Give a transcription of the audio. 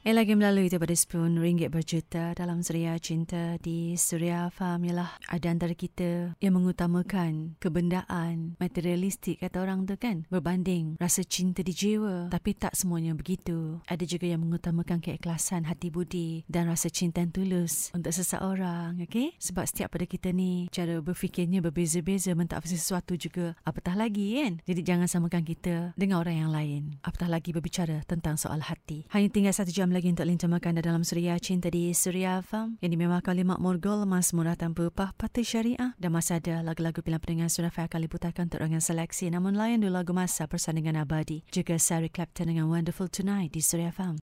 Eh lagi melalui daripada Spoon Ringgit Berjuta dalam Suria Cinta di Suria Farm ialah ada antara kita yang mengutamakan kebendaan materialistik kata orang tu kan berbanding rasa cinta di jiwa. Tapi tak semuanya begitu. Ada juga yang mengutamakan keikhlasan hati budi dan rasa cinta yang tulus untuk seseorang okay? sebab setiap pada kita ni cara berfikirnya berbeza-beza mentaati sesuatu juga apatah lagi kan? Jadi jangan samakan kita dengan orang yang lain. Apatah lagi berbicara tentang soal hati. Hanya tinggal satu jam jam lagi untuk lincah makan dalam Suria Cinta di Suria Farm yang dimewahkan oleh Makmur Gol Mas Murah Tanpa Upah Parti Syariah. Dan masih ada lagu-lagu pilihan pendengar Suria Fair akan diputarkan untuk dengan seleksi. Namun lain dulu lagu masa persandingan abadi. Juga Sarah Clapton dengan Wonderful Tonight di Suria Farm